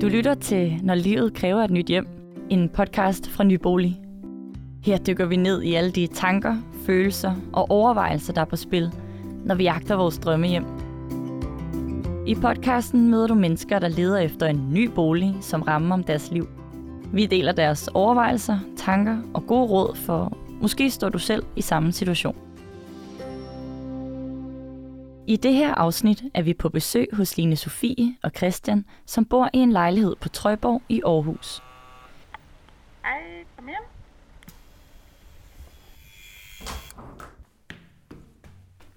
Du lytter til Når livet kræver et nyt hjem, en podcast fra Nybolig. Her dykker vi ned i alle de tanker, følelser og overvejelser, der er på spil, når vi jagter vores drømmehjem. I podcasten møder du mennesker, der leder efter en ny bolig, som rammer om deres liv. Vi deler deres overvejelser, tanker og gode råd for, måske står du selv i samme situation. I det her afsnit er vi på besøg hos Line Sofie og Christian, som bor i en lejlighed på Trøjborg i Aarhus. Hej, kom hjem.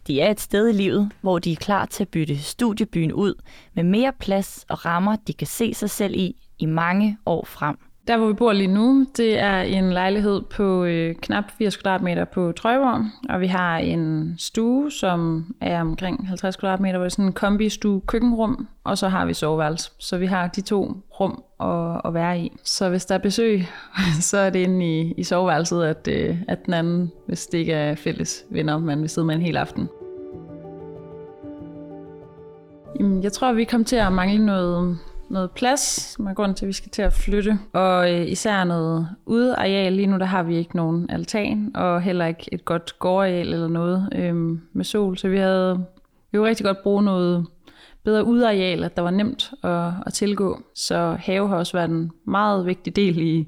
De er et sted i livet, hvor de er klar til at bytte studiebyen ud med mere plads og rammer, de kan se sig selv i i mange år frem. Der, hvor vi bor lige nu, det er en lejlighed på øh, knap 80 kvadratmeter på Trøjborg, og vi har en stue, som er omkring 50 kvadratmeter, hvor det er sådan en kombi-stue køkkenrum, og så har vi soveværelse. Så vi har de to rum at, at være i. Så hvis der er besøg, så er det inde i, i soveværelset, at, øh, at den anden, hvis det ikke er fælles venner, man vil sidde med en hel aften. Jamen, Jeg tror, vi kommer til at mangle noget noget plads, som er grunden til, at vi skal til at flytte. Og øh, især noget udeareal. Lige nu der har vi ikke nogen altan, og heller ikke et godt gårdareal eller noget øh, med sol. Så vi havde vi ville rigtig godt bruge noget bedre udeareal, at der var nemt at, at tilgå. Så have har også været en meget vigtig del i,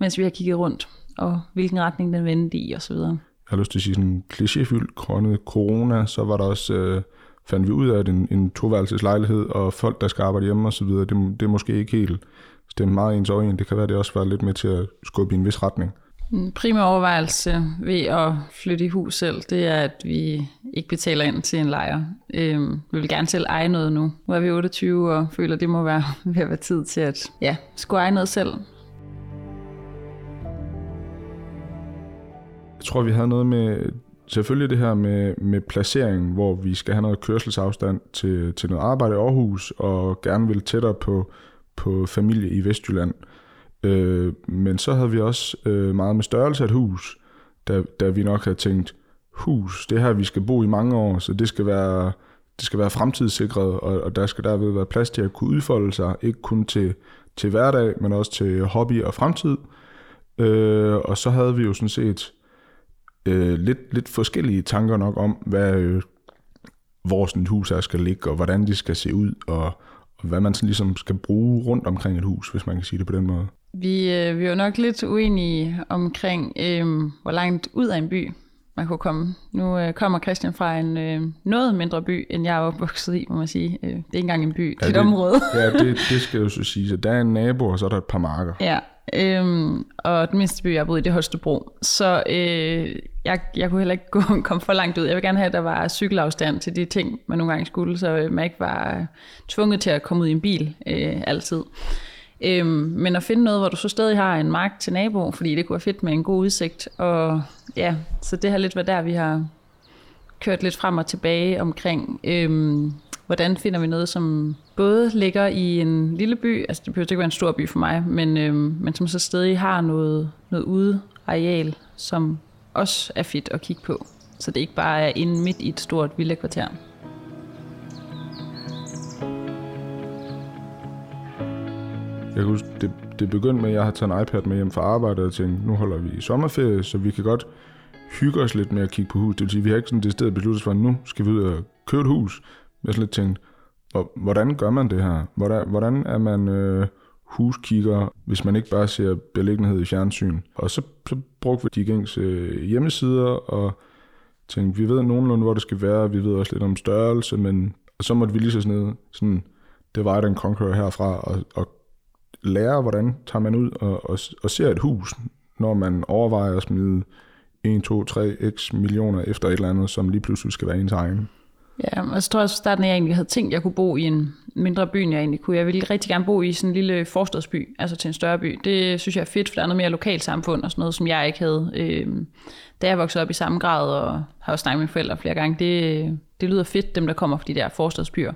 mens vi har kigget rundt, og hvilken retning den vendte i osv. Jeg har lyst til at sige sådan klichéfyldt grundet corona, så var der også... Øh fandt vi ud af, at en, en toværelseslejlighed og folk, der skal arbejde hjemme osv., det, det er måske ikke helt stemt meget ens øje. Det kan være, det også var lidt med til at skubbe i en vis retning. En primær overvejelse ved at flytte i hus selv, det er, at vi ikke betaler ind til en lejer. Øhm, vi vil gerne selv eje noget nu. Nu er vi 28 og føler, at det må være ved at være tid til at ja, skulle eje noget selv. Jeg tror, vi havde noget med selvfølgelig det her med, med placeringen, hvor vi skal have noget kørselsafstand til, til noget arbejde i Aarhus, og gerne vil tættere på, på familie i Vestjylland. Øh, men så havde vi også øh, meget med størrelse af et hus, da, da vi nok havde tænkt, hus, det her vi skal bo i mange år, så det skal være, det skal være fremtidssikret, og, og der skal derved være plads til at kunne udfolde sig, ikke kun til, til hverdag, men også til hobby og fremtid. Øh, og så havde vi jo sådan set øh, lidt, lidt forskellige tanker nok om, hvad, øh, hvor sådan et hus her skal ligge, og hvordan det skal se ud, og, og hvad man sådan ligesom skal bruge rundt omkring et hus, hvis man kan sige det på den måde. Vi, øh, vi er jo nok lidt uenige omkring, øh, hvor langt ud af en by man kunne komme. Nu øh, kommer Christian fra en øh, noget mindre by, end jeg er opvokset i, må man sige. Øh, det er ikke engang en by, det er et område. ja, det, det skal jo så sige. Så der er en nabo, og så er der et par marker. Ja, Øhm, og den mindste by, jeg har boet i, det er Holstebro. Så øh, jeg, jeg kunne heller ikke gå, komme for langt ud. Jeg vil gerne have, at der var cykelafstand til de ting, man nogle gange skulle, så øh, man ikke var øh, tvunget til at komme ud i en bil øh, altid. Øhm, men at finde noget, hvor du så stadig har en mark til nabo, fordi det kunne være fedt med en god udsigt. Og ja, så det har lidt været der, vi har kørt lidt frem og tilbage omkring, øhm, hvordan finder vi noget, som både ligger i en lille by, altså det behøver ikke være en stor by for mig, men, øhm, men som så stadig har noget, noget ude areal, som også er fedt at kigge på. Så det ikke bare er inde midt i et stort villakvarter. Jeg kan huske, det, det begyndte med, at jeg har taget en iPad med hjem fra arbejde og tænkte, nu holder vi sommerferie, så vi kan godt hygge os lidt med at kigge på hus. Det vil sige, vi har ikke sådan det sted besluttet for, at nu skal vi ud og købe et hus. Jeg har sådan lidt tænkt, hvordan gør man det her? Hvordan, hvordan er man øh, huskigger, hvis man ikke bare ser beliggenhed i fjernsyn? Og så, så brugte vi de gængse øh, hjemmesider og tænkte, vi ved nogenlunde, hvor det skal være, vi ved også lidt om størrelse, men og så måtte vi lige så sådan, sådan det var den conqueror herfra, og, og lære, hvordan tager man ud og, og, og ser et hus, når man overvejer at smide 1, 2, 3, x millioner efter et eller andet, som lige pludselig skal være ens egen. Ja, og så tror jeg også, starten, at jeg egentlig havde tænkt, at jeg kunne bo i en mindre by, end jeg egentlig kunne. Jeg ville rigtig gerne bo i sådan en lille forstadsby, altså til en større by. Det synes jeg er fedt, for der er noget mere lokalt samfund og sådan noget, som jeg ikke havde. Øh, da jeg voksede op i samme grad, og har også snakket med forældre flere gange, det, det lyder fedt, dem der kommer fra de der forstadsbyer.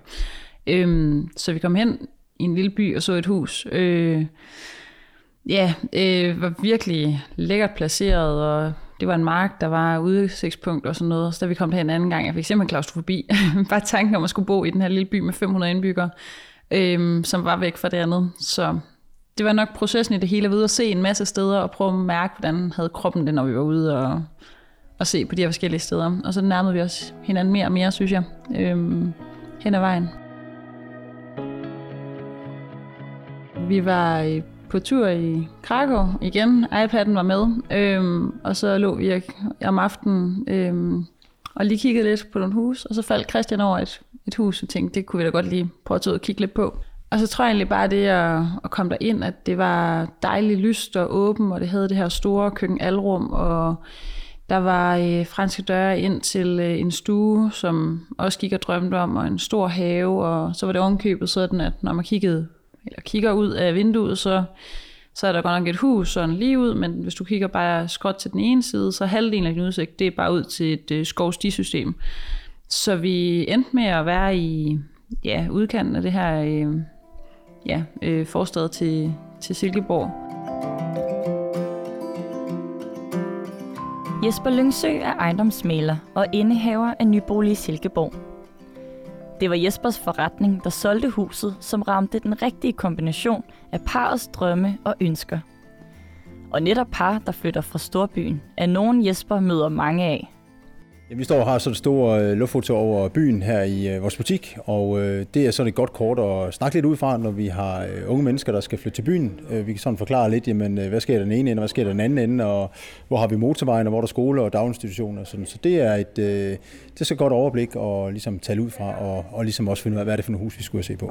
Øh, så vi kom hen i en lille by og så et hus. Øh, ja, øh, var virkelig lækkert placeret, og det var en mark, der var udsigtspunkt og sådan noget. Så da vi kom hen en anden gang, jeg fik simpelthen klaustrofobi. Bare tanken om at skulle bo i den her lille by med 500 indbyggere. øhm, som var væk fra det andet. Så det var nok processen i det hele, at vide at se en masse steder, og prøve at mærke, hvordan havde kroppen det, når vi var ude og, og se på de her forskellige steder. Og så nærmede vi os hinanden mere og mere, synes jeg, øhm, hen ad vejen. Vi var på tur i Krakow igen. iPad'en var med, øhm, og så lå vi om aftenen øhm, og lige kiggede lidt på nogle hus, og så faldt Christian over et, et hus, og tænkte, det kunne vi da godt lige prøve at tage ud og kigge lidt på. Og så tror jeg egentlig bare det at, at komme ind, at det var dejligt lyst og åben, og det havde det her store køkkenalrum, og der var øh, franske døre ind til øh, en stue, som også gik og drømte om, og en stor have, og så var det ovenkøbet sådan, at når man kiggede, eller kigger ud af vinduet, så, så er der godt nok et hus sådan lige ud, men hvis du kigger bare skråt til den ene side, så halvdelen af din udsigt, det er bare ud til et øh, skovstisystem. Så vi endte med at være i ja, udkanten af det her øh, ja, øh, forstad til, til Silkeborg. Jesper Lyngsø er ejendomsmaler og indehaver af Nybolig i Silkeborg. Det var Jespers forretning, der solgte huset, som ramte den rigtige kombination af parets drømme og ønsker. Og netop par, der flytter fra storbyen, er nogen Jesper møder mange af – Ja, vi står og har sådan en stor øh, luftfoto over byen her i øh, vores butik, og øh, det er sådan et godt kort at snakke lidt ud fra, når vi har øh, unge mennesker, der skal flytte til byen. Øh, vi kan sådan forklare lidt, jamen, øh, hvad sker der den ene ende, og hvad sker der den anden ende, og hvor har vi motorvejen, og hvor er der skole og daginstitutioner. Sådan. Så det er et øh, det er så godt overblik at ligesom tale ud fra, og, og ligesom også finde ud af, hvad er det for nogle hus, vi skulle se på.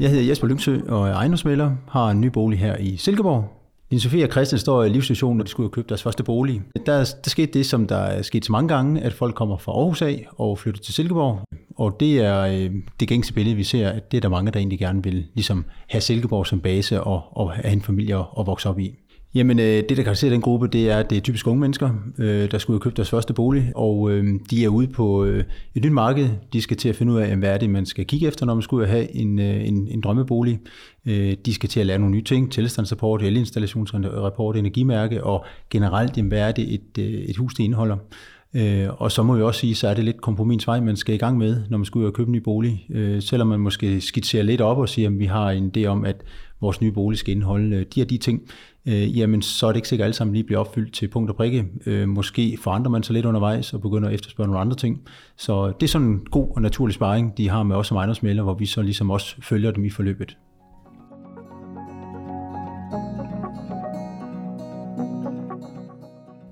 Jeg hedder Jesper Lyngsø og er ejendomsmælder, har en ny bolig her i Silkeborg, din Sofie og Christian står i livssituationen, når de skulle købe deres første bolig. Der, der skete det, som der er sket så mange gange, at folk kommer fra Aarhus af og flytter til Silkeborg. Og det er øh, det gængse billede, vi ser, at det er der mange, der egentlig gerne vil ligesom have Silkeborg som base og, og have en familie at, at vokse op i. Jamen, øh, det der karakteriserer den gruppe, det er, at det er typisk unge mennesker, øh, der skulle have købt deres første bolig, og øh, de er ude på øh, et nyt marked. De skal til at finde ud af, hvad er det, man skal kigge efter, når man skulle have en, øh, en, en drømmebolig. Øh, de skal til at lære nogle nye ting, tilstandsrapport, elinstallationsrapport, energimærke, og generelt, jamen, hvad er det, et, et hus det indeholder. Og så må vi også sige, så er det lidt kompromisvej, man skal i gang med, når man skal ud og købe en ny bolig. Selvom man måske skitserer lidt op og siger, at vi har en idé om, at vores nye bolig skal indeholde de og de ting, øh, jamen så er det ikke sikkert alle sammen lige bliver opfyldt til punkt og prikke. Øh, måske forandrer man sig lidt undervejs og begynder at efterspørge nogle andre ting. Så det er sådan en god og naturlig sparring, de har med os som ejendomsmælder, hvor vi så ligesom også følger dem i forløbet.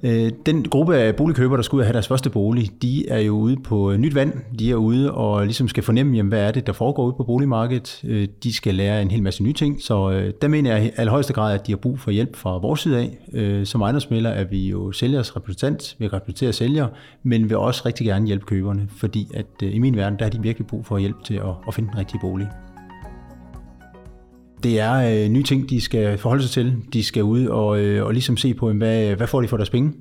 Øh, den gruppe af boligkøbere, der skal ud og have deres første bolig, de er jo ude på øh, nyt vand. De er ude og ligesom skal fornemme, jamen, hvad er det, der foregår ude på boligmarkedet. Øh, de skal lære en hel masse nye ting, så der mener jeg i allerhøjeste grad, at de har brug for hjælp fra vores side af. Som ejendomsmælder er vi jo sælgers repræsentant, vi repræsenterer sælgere, men vil også rigtig gerne hjælpe køberne, fordi at i min verden, der har de virkelig brug for hjælp til at, at finde den rigtige bolig. Det er øh, nye ting, de skal forholde sig til. De skal ud og, øh, og ligesom se på, hvad, hvad får de for deres penge.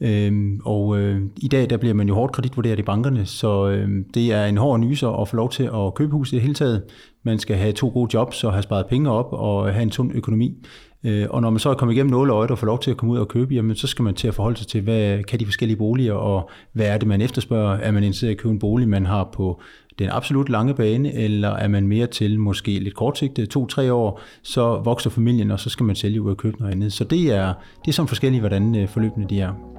Øhm, og øh, i dag der bliver man jo hårdt kreditvurderet i bankerne, så øh, det er en hård nyser at få lov til at købe hus i det hele taget. Man skal have to gode jobs og have sparet penge op og have en sund økonomi. Øh, og når man så er kommet igennem nåleøjet og får lov til at komme ud og købe, jamen, så skal man til at forholde sig til, hvad kan de forskellige boliger, og hvad er det, man efterspørger? Er man interesseret i at købe en bolig, man har på den absolut lange bane, eller er man mere til måske lidt kortsigtet, to-tre år, så vokser familien, og så skal man sælge ud og købe noget andet. Så det er, det er sådan forskelligt, hvordan øh, forløbene de er.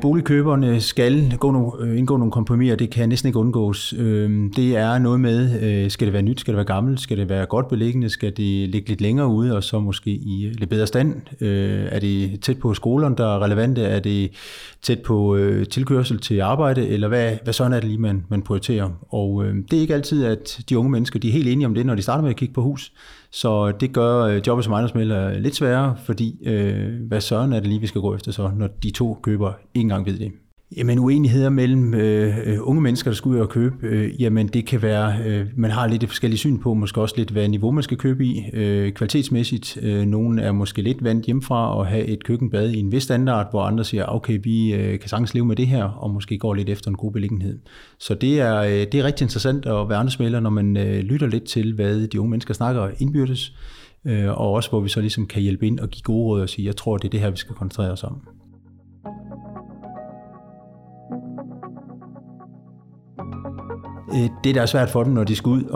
Boligkøberne skal gå nogle, øh, indgå nogle kompromiser, det kan næsten ikke undgås. Øhm, det er noget med, øh, skal det være nyt, skal det være gammelt, skal det være godt beliggende, skal det ligge lidt længere ude, og så måske i øh, lidt bedre stand. Er det tæt på skolerne, der er relevante? Er det tæt på tilkørsel til arbejde, eller hvad, hvad sådan er det lige, man, man prioriterer? Og det er ikke altid, at de unge mennesker de er helt enige om det, når de starter med at kigge på hus. Så det gør jobbet som ejendomsmælder lidt sværere, fordi hvad søren er det lige, vi skal gå efter så, når de to køber ikke engang ved det. Jamen uenigheder mellem øh, øh, unge mennesker, der skal ud og købe, øh, jamen det kan være, øh, man har lidt forskellige syn på, måske også lidt, hvad niveau man skal købe i, øh, kvalitetsmæssigt. Øh, nogle er måske lidt vant hjemmefra og have et køkkenbad i en vis standard, hvor andre siger, okay, vi øh, kan sagtens leve med det her, og måske går lidt efter en god beliggenhed. Så det er, øh, det er rigtig interessant at være ejendomsmælder, når man øh, lytter lidt til, hvad de unge mennesker snakker indbyrdes, øh, og også hvor vi så ligesom kan hjælpe ind og give gode råd og sige, jeg tror, det er det her, vi skal koncentrere os om. Øh, det, der er svært for dem, når de skal ud øh,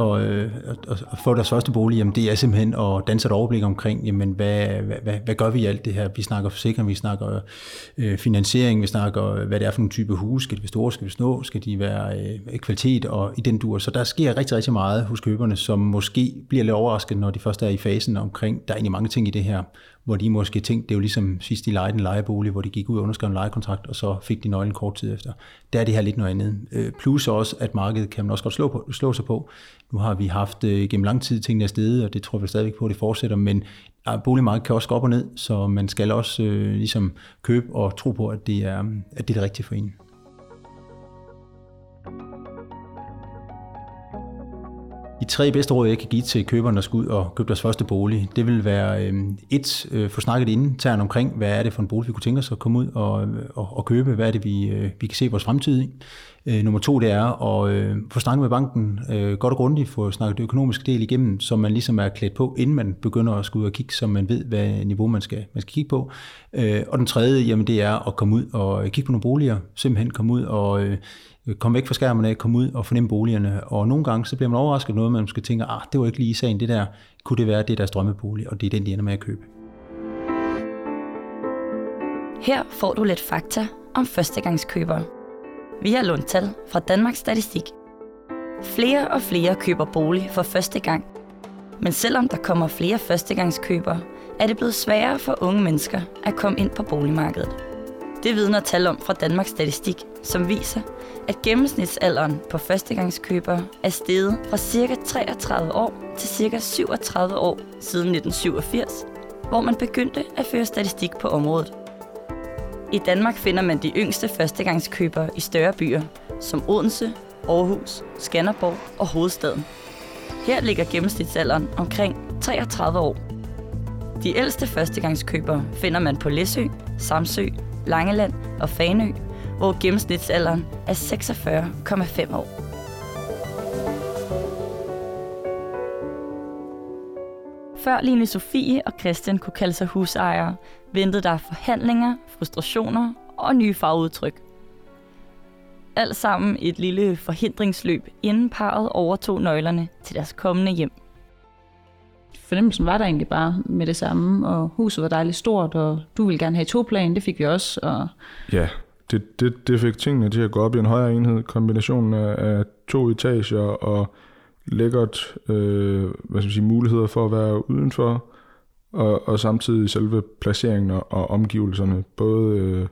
og, og, og få deres første bolig, jamen, det er simpelthen at danse et overblik omkring, jamen, hvad, hvad, hvad, gør vi i alt det her? Vi snakker forsikring, vi snakker øh, finansiering, vi snakker, hvad det er for nogle type hus. Skal de være store, skal de være små, skal de være øh, kvalitet og i den dur. Så der sker rigtig, rigtig meget hos køberne, som måske bliver lidt overrasket, når de først er i fasen omkring, der er egentlig mange ting i det her, hvor de måske tænkte, det er jo ligesom sidst de lejede en lejebolig, hvor de gik ud og underskrev en lejekontrakt, og så fik de nøglen kort tid efter. Der er det her lidt noget andet. Øh, plus også, at markedet kan man også godt slå, på, slå sig på. Nu har vi haft øh, gennem lang tid tingene afsted, og det tror vi stadigvæk på, at det fortsætter, men ah, boligmarkedet kan også gå op og ned, så man skal også øh, ligesom købe og tro på, at det er, at det er det rigtige for en. De tre bedste råd, jeg kan give til køberne, der skal ud og købe deres første bolig, det vil være øh, et, øh, få snakket internt omkring, hvad er det for en bolig, vi kunne tænke os at komme ud og, øh, og, og købe, hvad er det, vi, øh, vi kan se vores fremtid i. Øh, nummer to, det er at øh, få snakket med banken øh, godt og grundigt, få snakket det økonomiske del igennem, så man ligesom er klædt på, inden man begynder at skulle ud og kigge, så man ved, hvad niveau man skal, man skal kigge på. Øh, og den tredje, jamen det er at komme ud og kigge på nogle boliger, simpelthen komme ud og øh, Øh, komme væk fra skærmene, komme ud og fornemme boligerne. Og nogle gange så bliver man overrasket noget, man skal tænke, ah, det var ikke lige sagen, det der. Kunne det være, det deres drømmebolig, og det er den, de ender med at købe. Her får du lidt fakta om førstegangskøbere. Vi har lånt tal fra Danmarks Statistik. Flere og flere køber bolig for første gang. Men selvom der kommer flere førstegangskøbere, er det blevet sværere for unge mennesker at komme ind på boligmarkedet. Det vidner tal om fra Danmarks Statistik, som viser, at gennemsnitsalderen på førstegangskøbere er steget fra ca. 33 år til ca. 37 år siden 1987, hvor man begyndte at føre statistik på området. I Danmark finder man de yngste førstegangskøbere i større byer, som Odense, Aarhus, Skanderborg og Hovedstaden. Her ligger gennemsnitsalderen omkring 33 år. De ældste førstegangskøbere finder man på Læsø, Samsø, Langeland og Fanø, hvor gennemsnitsalderen er 46,5 år. Før Line Sofie og Christian kunne kalde sig husejere, ventede der forhandlinger, frustrationer og nye farveudtryk. Alt sammen et lille forhindringsløb, inden parret overtog nøglerne til deres kommende hjem. Fornemmelsen var der egentlig bare med det samme, og huset var dejligt stort, og du ville gerne have to plan, det fik vi også. Og... Ja, det, det, det fik tingene til at gå op i en højere enhed. Kombinationen af, af to etager og lækkert øh, hvad skal man sige, muligheder for at være udenfor, og, og samtidig selve placeringen og omgivelserne, både øh,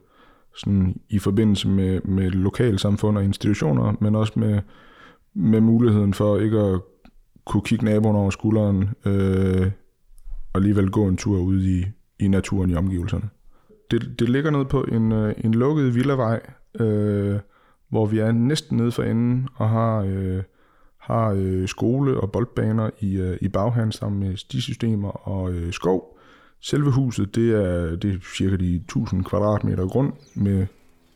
sådan i forbindelse med, med lokalsamfund og institutioner, men også med, med muligheden for ikke at kunne kigge naboen over skulderen øh, og alligevel gå en tur ud i, i naturen i omgivelserne. Det, det ligger ned på en, øh, en lukket villavej, øh, hvor vi er næsten nede for enden og har øh, har øh, skole og boldbaner i, øh, i baghaven sammen med stisystemer og øh, skov. Selve huset, det er, det er cirka de 1000 kvadratmeter grund med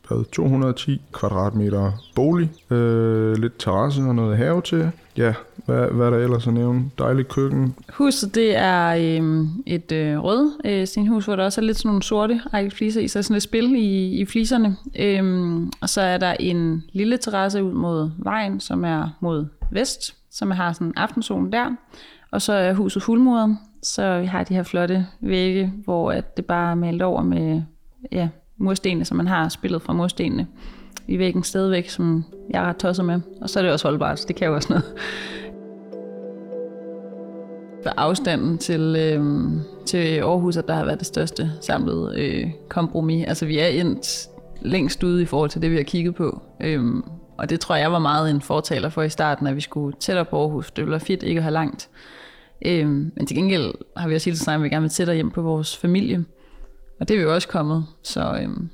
hvad, 210 kvadratmeter bolig, øh, lidt terrasse og noget have til. Ja, hvad, hvad er der ellers at nævne? Dejligt køkken. Huset, det er øh, et øh, rød øh, stenhus, hvor der også er lidt sådan nogle sorte fliser i, så sådan et spil i, i fliserne. Øh, og så er der en lille terrasse ud mod vejen, som er mod vest, som har sådan en aftenzone der. Og så er huset fuldmuret, så vi har de her flotte vægge, hvor at det bare er malet over med ja, murstenene, som man har spillet fra murstenene i væggen stadigvæk, som jeg er ret tosset med. Og så er det også holdbart, så det kan jo også noget. For afstanden til, øh, til Aarhus, at der har været det største samlede øh, kompromis. Altså vi er endt længst ude i forhold til det, vi har kigget på. Øhm, og det tror jeg var meget en fortaler for i starten, at vi skulle tættere på Aarhus. Det ville være fedt ikke at have langt. Øhm, men til gengæld har vi også hele tiden at vi gerne vil tættere hjem på vores familie. Og det er vi jo også kommet. Så øhm,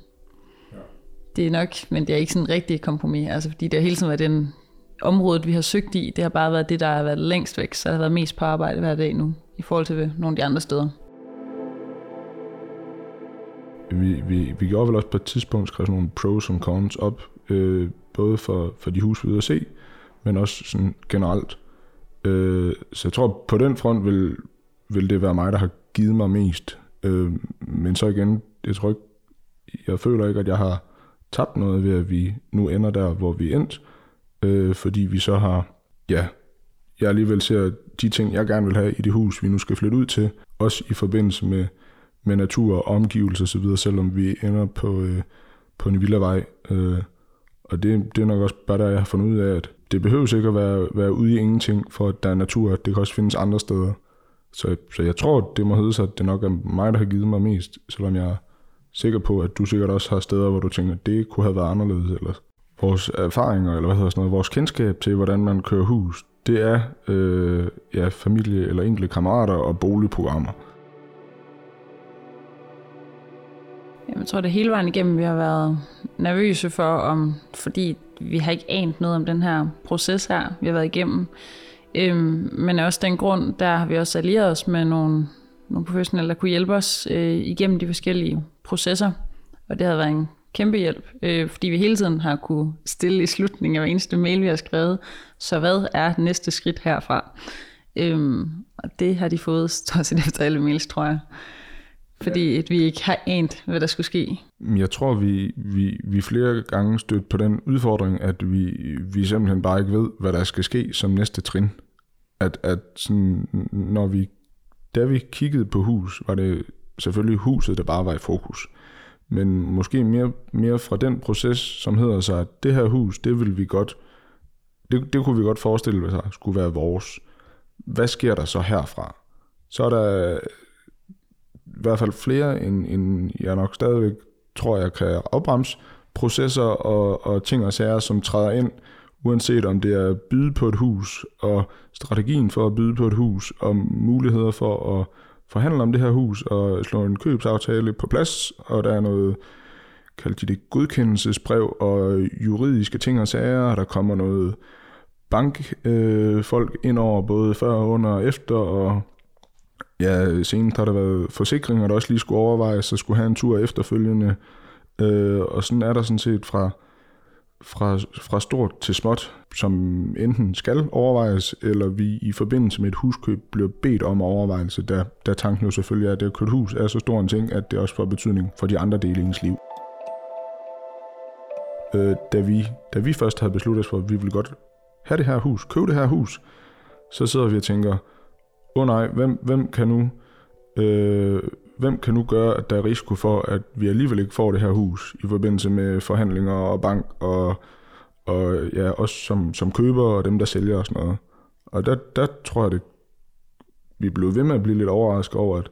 det er nok, men det er ikke sådan en rigtig kompromis. Altså fordi det har hele tiden været den område, vi har søgt i. Det har bare været det, der har været længst væk. Så det har været mest på arbejde hver dag nu, i forhold til nogle af de andre steder. Vi, vi, vi gjorde vel også på et tidspunkt skrevet nogle pros og cons op øh, både for, for de hus, vi er ude at se, men også sådan generelt. Øh, så jeg tror, på den front vil, vil det være mig, der har givet mig mest. Øh, men så igen, jeg tror ikke, jeg føler ikke, at jeg har tabt noget ved, at vi nu ender der, hvor vi endt. øh, fordi vi så har, ja, jeg alligevel ser de ting, jeg gerne vil have i det hus, vi nu skal flytte ud til, også i forbindelse med, med natur og omgivelser osv., selvom vi ender på, øh, på en villavej. Øh, og det, det er nok også bare der, jeg har fundet ud af, at det behøver ikke at være, være ude i ingenting, for at der er natur. Det kan også findes andre steder. Så, så jeg tror, det må hedde sig, at det nok er mig, der har givet mig mest, selvom jeg er sikker på, at du sikkert også har steder, hvor du tænker, at det kunne have været anderledes, eller vores erfaringer, eller hvad hedder sådan noget, vores kendskab til, hvordan man kører hus, det er øh, ja, familie eller enkelte kammerater og boligprogrammer. Jeg tror, det hele vejen igennem, vi har været nervøse for, om, fordi vi har ikke anet noget om den her proces her, vi har været igennem. Øhm, men også den grund, der har vi også allieret os med nogle, nogle professionelle, der kunne hjælpe os øh, igennem de forskellige processer. Og det har været en kæmpe hjælp, øh, fordi vi hele tiden har kunne stille i slutningen af hver eneste mail, vi har skrevet, så hvad er næste skridt herfra? Øhm, og det har de fået stort set efter alle mails, tror jeg. Fordi at vi ikke har ant, hvad der skulle ske. Jeg tror, vi, vi, vi flere gange stødt på den udfordring, at vi, vi simpelthen bare ikke ved, hvad der skal ske som næste trin. At, at sådan, når vi, da vi kiggede på hus, var det selvfølgelig huset, der bare var i fokus men måske mere, mere fra den proces, som hedder sig, at det her hus, det vil vi godt, det, det kunne vi godt forestille sig skulle være vores. Hvad sker der så herfra? Så er der i hvert fald flere, end, end jeg nok stadigvæk tror, jeg kan afbremse, processer og, og ting og sager, som træder ind, uanset om det er at byde på et hus, og strategien for at byde på et hus, og muligheder for at forhandle om det her hus og slå en købsaftale på plads, og der er noget, kaldt de det godkendelsesbrev og juridiske ting og sager, der kommer noget bankfolk øh, ind over både før, under og efter, og ja, senere har der været forsikringer, der også lige skulle overvejes, så skulle have en tur efterfølgende, øh, og sådan er der sådan set fra, fra, fra stort til småt, som enten skal overvejes, eller vi i forbindelse med et huskøb bliver bedt om overvejelse, da, da tanken jo selvfølgelig er, at det at købe hus er så stor en ting, at det også får betydning for de andre dele i ens liv. Øh, da, vi, da vi først havde besluttet os for, at vi ville godt have det her hus, købe det her hus, så sidder vi og tænker, åh oh nej, hvem, hvem kan nu øh, hvem kan nu gøre, at der er risiko for, at vi alligevel ikke får det her hus i forbindelse med forhandlinger og bank og, og ja, også som, som køber og dem, der sælger og sådan noget. Og der, der tror jeg, det, vi blev ved med at blive lidt overrasket over, at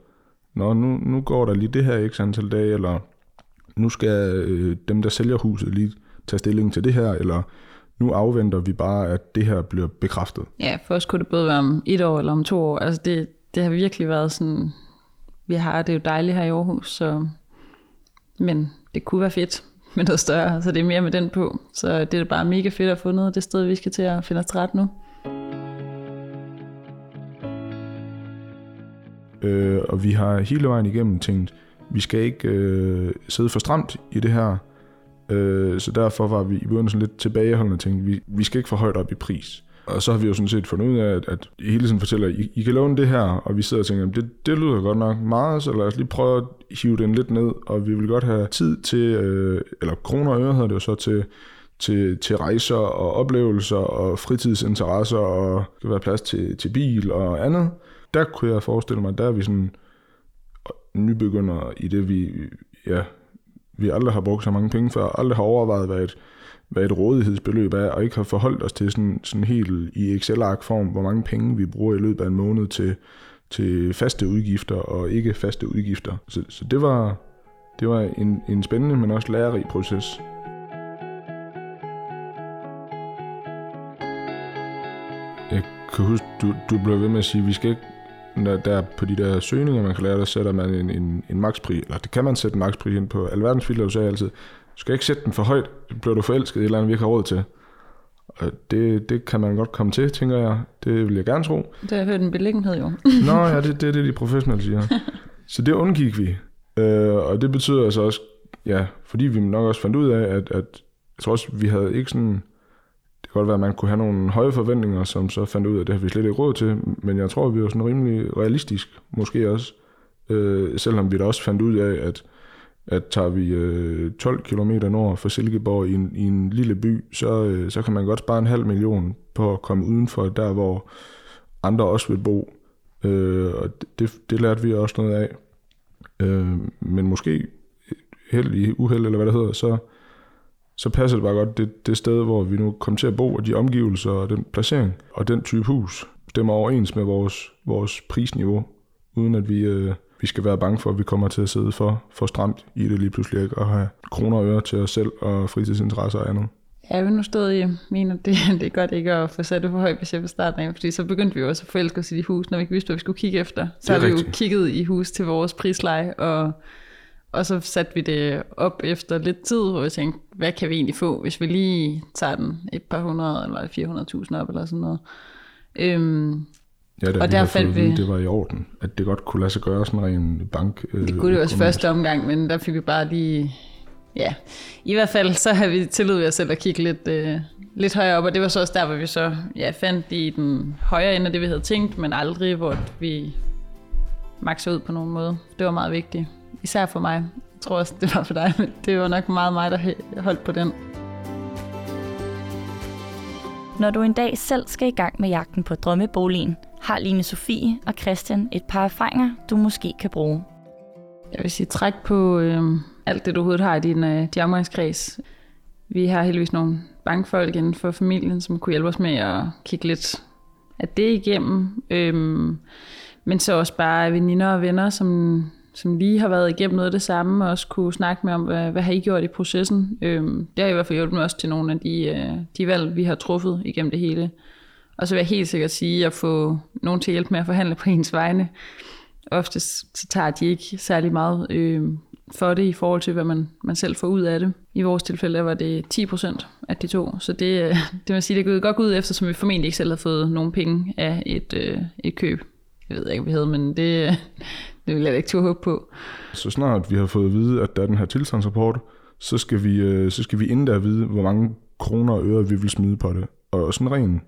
Nå, nu, nu går der lige det her x antal dage, eller nu skal øh, dem, der sælger huset, lige tage stilling til det her, eller nu afventer vi bare, at det her bliver bekræftet. Ja, for os kunne det både være om et år eller om to år. Altså det, det har virkelig været sådan vi har det jo dejligt her i Aarhus, så, men det kunne være fedt med noget større, så det er mere med den på. Så det er bare mega fedt at få noget af det sted, vi skal til at finde os ret nu. Øh, og vi har hele vejen igennem tænkt, vi skal ikke øh, sidde for stramt i det her, øh, så derfor var vi i begyndelsen lidt tilbageholdende og tænkte, vi, vi skal ikke for højt op i pris. Og så har vi jo sådan set fundet ud af, at, at I hele tiden fortæller, at I, I kan låne det her, og vi sidder og tænker, det, det lyder godt nok meget, så lad os lige prøve at hive den lidt ned, og vi vil godt have tid til, øh, eller kroner og øre hedder det jo så, til, til, til rejser og oplevelser og fritidsinteresser, og der kan være plads til, til bil og andet. Der kunne jeg forestille mig, der er vi sådan øh, nybegynder i det, vi, ja, vi aldrig har brugt så mange penge før, aldrig har overvejet, hvad et, hvad et rådighedsbeløb er, og ikke har forholdt os til sådan, sådan helt i Excel-ark-form, hvor mange penge vi bruger i løbet af en måned til, til faste udgifter og ikke faste udgifter. Så, så det var, det var en, en spændende, men også lærerig proces. Jeg kan huske, du, du blev ved med at sige, at vi skal ikke der, der på de der søgninger, man kan lære, der sætter man en, en, en makspris, eller det kan man sætte en makspris ind på. Alverdens filter, du sagde altid, du skal ikke sætte den for højt, så bliver du forelsket i et eller andet, vi ikke har råd til. Og det, det kan man godt komme til, tænker jeg. Det vil jeg gerne tro. Det har jeg hørt en beliggenhed jo. Nå ja, det, det er det, de professionelle siger. Så det undgik vi. Øh, og det betyder altså også, ja, fordi vi nok også fandt ud af, at, at jeg tror også, vi havde ikke sådan, det kan godt være, at man kunne have nogle høje forventninger, som så fandt ud af, at det har vi slet ikke råd til, men jeg tror, vi var sådan rimelig realistisk, måske også, øh, selvom vi da også fandt ud af, at at tager vi øh, 12 km nord for Silkeborg i en, i en lille by, så, øh, så kan man godt spare en halv million på at komme udenfor der, hvor andre også vil bo. Øh, og det, det lærte vi også noget af. Øh, men måske held i uheld, eller hvad det hedder, så, så passer det bare godt det, det sted, hvor vi nu kommer til at bo, og de omgivelser og den placering og den type hus stemmer overens med vores, vores prisniveau, uden at vi, øh, vi skal være bange for, at vi kommer til at sidde for, for stramt i det lige pludselig, ikke? og have kroner og øre til os selv og fritidsinteresser og andet. Jeg vil nu stadig mene, at det, det er godt ikke at få sat det for højt budget på starten af, fordi så begyndte vi jo også at forelske os i de hus, når vi ikke vidste, hvad vi skulle kigge efter. Så har vi jo kigget i hus til vores prisleje, og, og så satte vi det op efter lidt tid, hvor vi tænkte, hvad kan vi egentlig få, hvis vi lige tager den et par hundrede eller 400.000 op eller sådan noget. Øhm, Ja, da og vi der fandt vi... det var i orden, at det godt kunne lade sig gøre sådan en bank. Øh, det kunne det også første omgang, men der fik vi bare lige... Ja, i hvert fald så har vi tillid os selv at kigge lidt, øh, lidt højere op, og det var så også der, hvor vi så ja, fandt i den højere ende af det, vi havde tænkt, men aldrig, hvor vi makser ud på nogen måde. Det var meget vigtigt, især for mig. Jeg tror også, det var for dig, men det var nok meget mig, der holdt på den. Når du en dag selv skal i gang med jagten på drømmeboligen, har Line Sofie og Christian et par erfaringer, du måske kan bruge. Jeg vil sige, træk på øh, alt det, du overhovedet har i din øh, omgangskreds. Vi har heldigvis nogle bankfolk inden for familien, som kunne hjælpe os med at kigge lidt af det igennem. Øhm, men så også bare veninder og venner, som som lige har været igennem noget af det samme, og også kunne snakke med om, hvad, hvad har I gjort i processen. Øhm, det har i hvert fald hjulpet mig også til nogle af de, øh, de valg, vi har truffet igennem det hele. Og så vil jeg helt sikkert sige, at få nogen til at hjælpe med at forhandle på ens vegne. Oftest så tager de ikke særlig meget øh, for det i forhold til, hvad man, man selv får ud af det. I vores tilfælde var det 10 procent af de to. Så det, øh, det vil sige, det er godt ud efter, som vi formentlig ikke selv har fået nogen penge af et, øh, et køb. Jeg ved ikke, hvad vi havde, men det, det vil jeg ikke turde håbe på. Så snart vi har fået at vide, at der er den her tilstandsrapport, så skal vi, øh, så skal vi inden der vide, hvor mange kroner og øre vi vil smide på det. Og sådan rent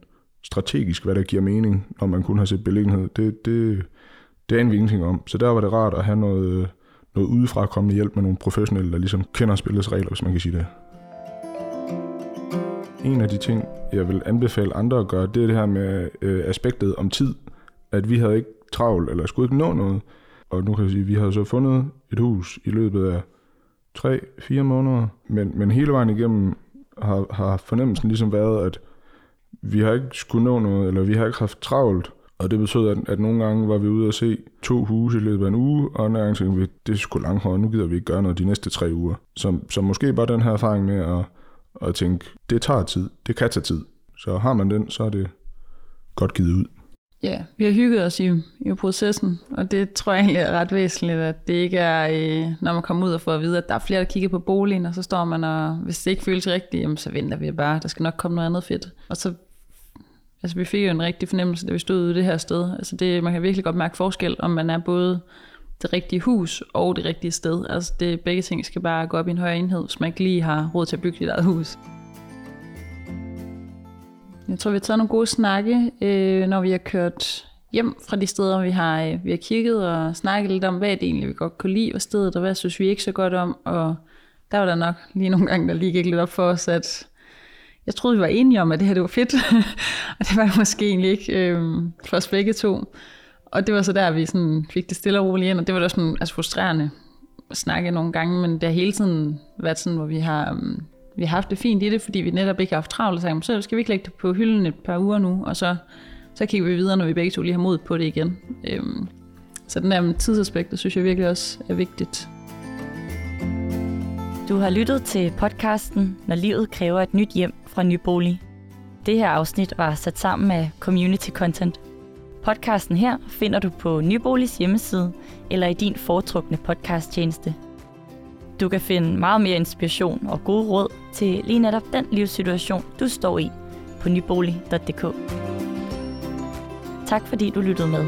strategisk, hvad der giver mening, når man kun har set beliggenhed, det, det, det er en ingenting om. Så der var det rart at have noget, noget udefra kommende hjælp med nogle professionelle, der ligesom kender spillets regler, hvis man kan sige det. En af de ting, jeg vil anbefale andre at gøre, det er det her med øh, aspektet om tid. At vi havde ikke travlt, eller skulle ikke nå noget. Og nu kan jeg sige, at vi har så fundet et hus i løbet af 3-4 måneder, men, men hele vejen igennem har, har fornemmelsen ligesom været, at vi har ikke skulle nå noget, eller vi har ikke haft travlt, og det betød, at, at nogle gange var vi ude at se to huse i løbet af en uge, og andre gange tænkte vi, det er sgu langt nu gider vi ikke gøre noget de næste tre uger. Så, så måske bare den her erfaring med at, at tænke, det tager tid, det kan tage tid. Så har man den, så er det godt givet ud. Ja, vi har hygget os i, i processen, og det tror jeg egentlig er ret væsentligt, at det ikke er, øh, når man kommer ud og får at vide, at der er flere, der kigger på boligen, og så står man, og hvis det ikke føles rigtigt, jamen, så venter vi bare, der skal nok komme noget andet fedt. Og så, altså vi fik jo en rigtig fornemmelse, da vi stod ude det her sted. Altså det, man kan virkelig godt mærke forskel, om man er både det rigtige hus og det rigtige sted. Altså det, begge ting skal bare gå op i en højere enhed, hvis man ikke lige har råd til at bygge sit eget hus. Jeg tror, vi har taget nogle gode snakke, øh, når vi har kørt hjem fra de steder, vi har, øh, vi har kigget og snakket lidt om, hvad det egentlig vi godt kunne lide ved stedet, og hvad synes vi ikke så godt om. Og der var der nok lige nogle gange, der lige gik lidt op for os, at jeg troede, vi var enige om, at det her det var fedt. og det var det måske egentlig ikke øh, for os begge to. Og det var så der, vi sådan fik det stille og roligt ind, og det var da sådan altså frustrerende at snakke nogle gange, men det har hele tiden været sådan, hvor vi har øh, vi har haft det fint i det, fordi vi netop ikke har haft travlt, og så skal vi ikke lægge det på hylden et par uger nu, og så, så kigger vi videre, når vi begge to lige har mod på det igen. Øhm, så den der tidsaspekt, det synes jeg virkelig også er vigtigt. Du har lyttet til podcasten, Når livet kræver et nyt hjem fra Nybolig. Det her afsnit var sat sammen af Community Content. Podcasten her finder du på Nyboligs hjemmeside eller i din foretrukne podcasttjeneste. Du kan finde meget mere inspiration og gode råd til lige netop den livssituation, du står i på nybolig.dk. Tak fordi du lyttede med.